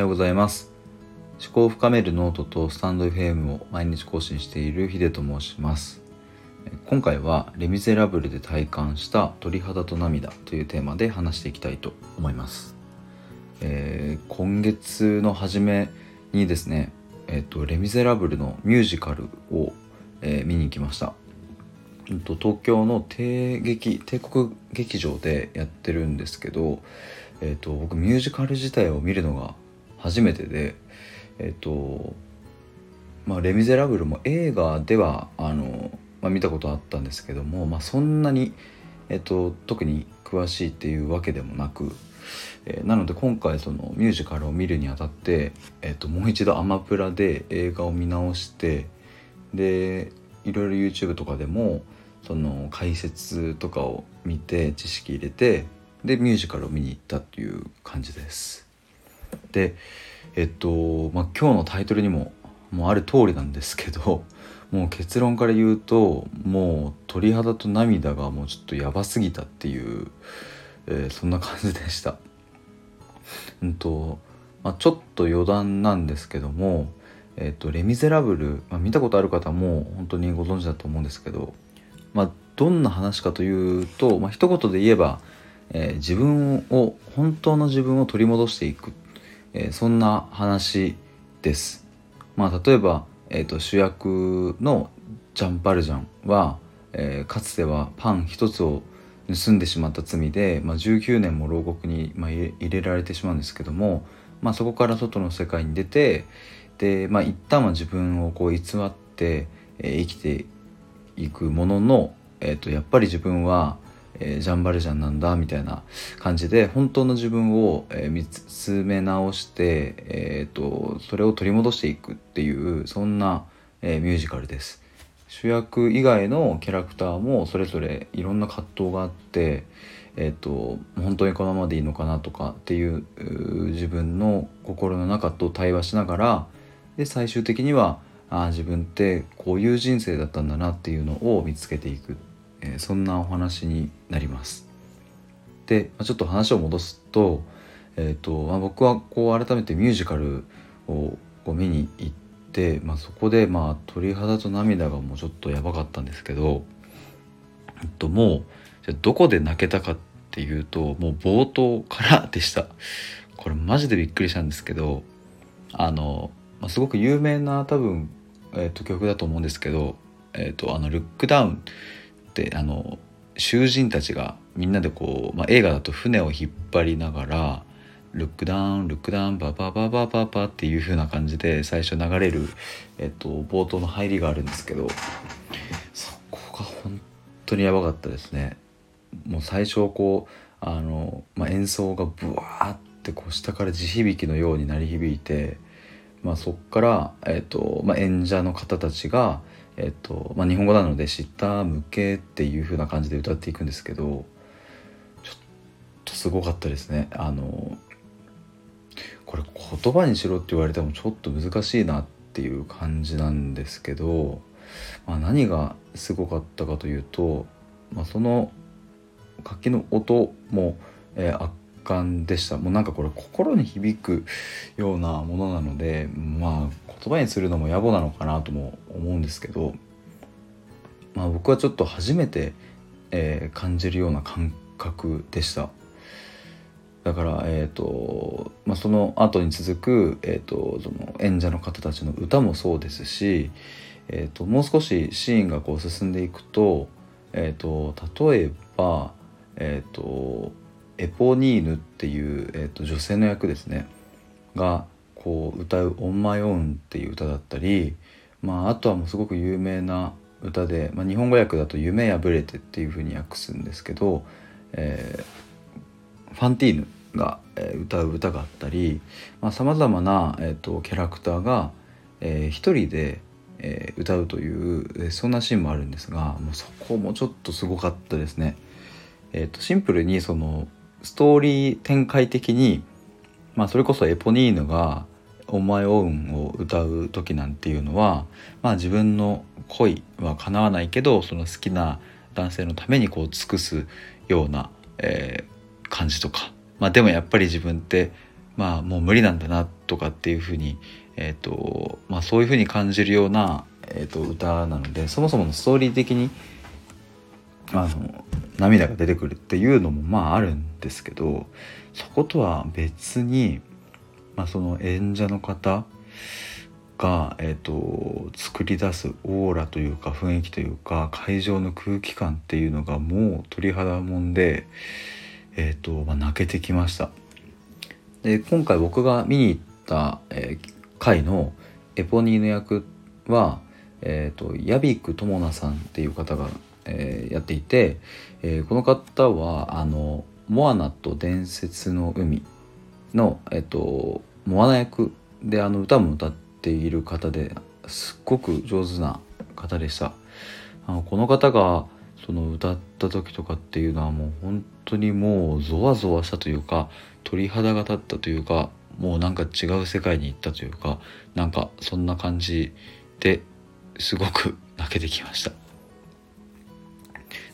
ようございます。思考を深めるノートとスタンド FM を毎日更新しているヒデと申します。今回はレ・ミゼラブルで体感した鳥肌と涙というテーマで話していきたいと思います、えー、今月の初めにですねえっ、ー、とレ・ミゼラブルのミュージカルを、えー、見に行きました。東京の帝劇帝国劇場でやってるんですけど、えーと、僕ミュージカル自体を見るのが初めてでえっ、とまあ「レ・ミゼラブル」も映画ではあの、まあ、見たことあったんですけども、まあ、そんなに、えーと、特に詳しいっていうわけでもなく、えー、なので今回そのミュージカルを見るにあたって、えーともう一度アマプラで映画を見直してでいろいろ YouTube とかでもその解説とかを見て知識入れてでミュージカルを見に行ったっていう感じです。でえっと、まあ、今日のタイトルにももうある通りなんですけど もう結論から言うともう鳥肌と涙がもうちょっとやばすぎたっていう、えー、そんな感じでした。うんとまあ、ちょっと余談なんですけども「えーと、レ・ミゼラブル」まあ、見たことある方も本当にご存知だと思うんですけどまあ、どんな話かというと、まあ、一言で言えば、えー、自分を本当の自分を取り戻していく、えー、そんな話です。まあ、例えば、えーと、主役のジャン・バルジャンは、えー、かつてはパン一つを盗んでしまった罪で、まあ、19年も牢獄に、まあ、入れられてしまうんですけども、まあ、そこから外の世界に出てで、まあ、一旦は自分をこう偽って、えー、生きていくものの、えーと、やっぱり自分は、えー、ジャンバルジャンなんだみたいな感じで本当の自分を、えー、見つめ直して、えーと、それを取り戻していくっていうそんな、えー、ミュージカルです。主役以外のキャラクターもそれぞれいろんな葛藤があって、えーと本当にこのままでいいのかなとかっていう自分の心の中と対話しながらで最終的にはあ自分ってこういう人生だったんだなっていうのを見つけていく、えー、そんなお話になります。で、まあ、ちょっと話を戻すと,、えーとまあ、僕はこう改めてミュージカルをこう見に行って、まあ、そこでまあ鳥肌と涙がもうちょっとやばかったんですけど、えっと、もうじゃどこで泣けたかっていうともう冒頭からでした。これマジでびっくりしたんですけどあの、まあ、すごく有名な多分えーと、曲だと思うんですけど「えーと、あのルックダウン」ってあの囚人たちがみんなでこう、まあ、映画だと船を引っ張りながら「ルックダウンルックダウンババババババ」っていう風な感じで最初流れる、えーと、冒頭の入りがあるんですけどそこが本当にやばかったですね。もう最初こうあの、まあ、演奏がブワーってこう下から地響きのように鳴り響いて。まあ、そこから、えーとまあ、演者の方たちが、えーとまあ、日本語なので「下向け」っていう風な感じで歌っていくんですけどちょっとすごかったですね。あのこれ言葉にしろって言われてもちょっと難しいなっていう感じなんですけど、まあ、何がすごかったかというと、まあ、その楽器の音も、えー、感でしたもうなんかこれ心に響くようなものなのでまあ言葉にするのも野暮なのかなとも思うんですけど、まあ、僕はちょっと初めて、えー、感じるような感覚でした。だから、えーとまあ、その後に続く、えーと、その演者の方たちの歌もそうですし、えーと、もう少しシーンがこう進んでいくと,、えーと、例えば、えー、とエポニーヌっていう、えーと、女性の役ですねがこう歌う「オン・マイ・オン」っていう歌だったり、まあ、あとはもうすごく有名な歌で、まあ、日本語訳だと「夢破れて」っていうふうに訳すんですけど、えー、ファンティーヌが、えー、歌う歌があったりさまざ、まな、えーと、キャラクターが、えー、一人で、えー、歌うという、えー、そんなシーンもあるんですがもうそこもちょっとすごかったですね。えーとシンプルにそのストーリー展開的に、まあ、それこそエポニーヌが「お前オウン」を歌う時なんていうのは、まあ、自分の恋は叶わないけどその好きな男性のためにこう尽くすような、えー、感じとか、まあ、でもやっぱり自分ってまあもう無理なんだなとかっていうふうに、えーとまあ、そういうふうに感じるような、えー、と歌なのでそもそものストーリー的にあの涙が出てくるっていうのもまああるんですけどそことは別に、まあ、その演者の方が、えーと、作り出すオーラというか雰囲気というか会場の空気感っていうのがもう鳥肌もんで、えーとまあ、泣けてきました。で今回僕が見に行った、えー、回のエポニーヌ役は、えーと、ヤビク友奈さんっていう方が、えー、やっていて、えー、この方はあの「モアナと伝説の海の」えーと、モアナ役であの歌も歌っている方ですっごく上手な方でした。あのこの方がその歌った時とかっていうのはもう本当にもうゾワゾワしたというか鳥肌が立ったというかもうなんか違う世界に行ったというかなんかそんな感じですごく泣けてきました。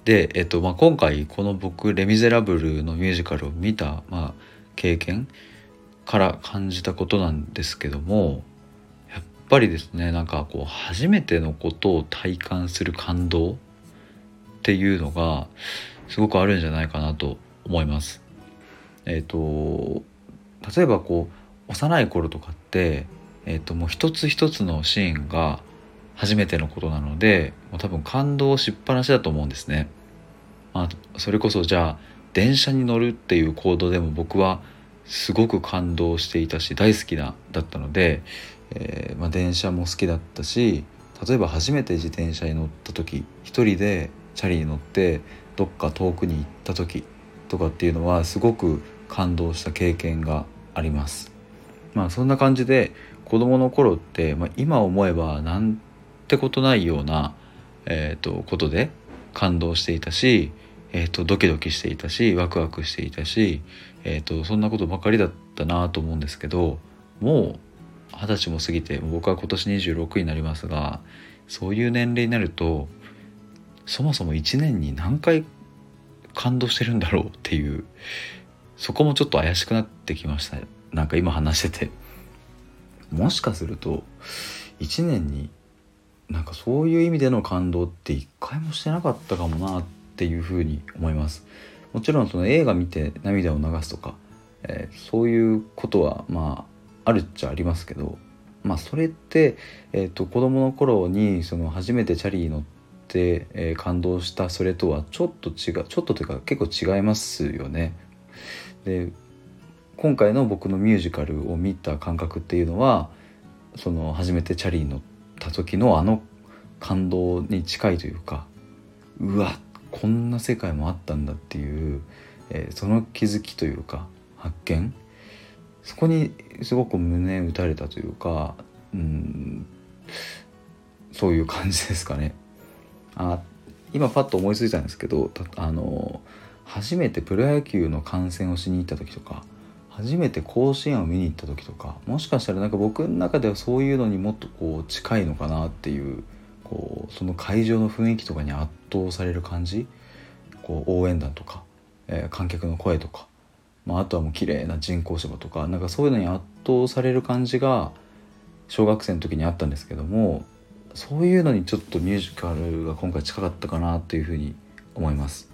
で、えっとまあ、今回この僕「レ・ミゼラブル」のミュージカルを見た、まあ、経験から感じたことなんですけどもやっぱりですねなんかこう初めてのことを体感する感動っていうのがすごくあるんじゃないかなと思います。えっ、と例えばこう幼い頃とかって、えー、ともう一つ一つのシーンが初めてのことなのでもう多分感動しっぱなしだと思うんですね。まあ、それこそじゃあ電車に乗るっていう行動でも僕はすごく感動していたし大好きなだったので、えー、まあ、電車も好きだったし例えば初めて自転車に乗った時一人でチャリに乗ってどっか遠くに行った時とかっていうのはすごく感動した経験があります。まあそんな感じで子供の頃って、まあ、今思えばなんてことないような、えーと、ことで感動していたし、えーと、ドキドキしていたしワクワクしていたし、えーと、そんなことばかりだったなと思うんですけどもう二十歳も過ぎて僕は今年26になりますがそういう年齢になるとそもそも1年に何回感動してるんだろうっていうそこもちょっと怪しくなってきました。なんか今話してて。もしかすると1年になんかそういう意味での感動って一回もしてなかったかもなってていうふうに思います。もちろんその映画見て涙を流すとか、えー、そういうことはまああるっちゃありますけどまあそれって、えーと、子供の頃にその初めてチャリー乗って、えー、感動したそれとはちょっと違うちょっとというか結構違いますよね。で今回の僕のミュージカルを見た感覚っていうのはその初めてチャリに乗った時のあの感動に近いというかうわこんな世界もあったんだっていう、えー、その気づきというか発見そこにすごく胸打たれたというかうんそういう感じですかね。あ今パッと思いついたんですけどあの初めてプロ野球の観戦をしに行った時とか初めて甲子園を見に行った時とかもしかしたらなんか僕の中ではそういうのにもっとこう近いのかなっていうこうその会場の雰囲気とかに圧倒される感じ？こう応援団とか、えー、観客の声とか、まあ、あとはもう綺麗な人工芝とか。なんかそういうのに圧倒される感じが小学生の時にあったんですけどもそういうのにちょっとミュージカルが今回近かったかなっていうふうに思います。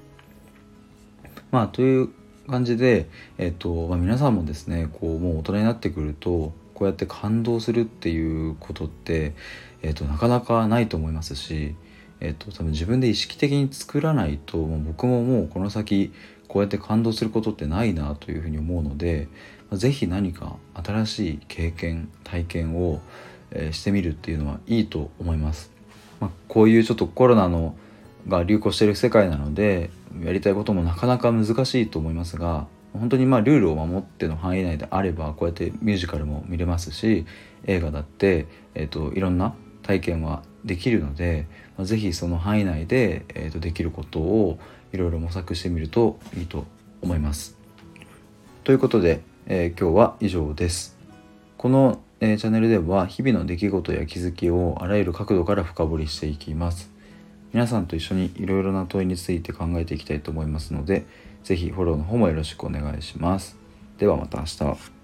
まあという感じで、えっとまあ、皆さんもですねこうもう大人になってくるとこうやって感動するっていうことって、えっと、なかなかないと思いますし、えっと、多分自分で意識的に作らないともう僕ももうこの先こうやって感動することってないなというふうに思うので、是非何か新しい経験体験を、え、してみるっていうのはいいと思います。まあ、こういうちょっとコロナのが流行してる世界なのでやりたいこともなかなか難しいと思いますが本当にまあルールを守っての範囲内であればこうやってミュージカルも見れますし映画だって、えーと、いろんな体験はできるので、まあ、ぜひその範囲内で、えーと、できることをいろいろ模索してみるといいと思います。ということで、えー、今日は以上です。この、えー、チャンネルでは日々の出来事や気づきをあらゆる角度から深掘りしていきます。皆さんと一緒にいろいろな問いについて考えていきたいと思いますので、是非フォローの方もよろしくお願いします。ではまた明日。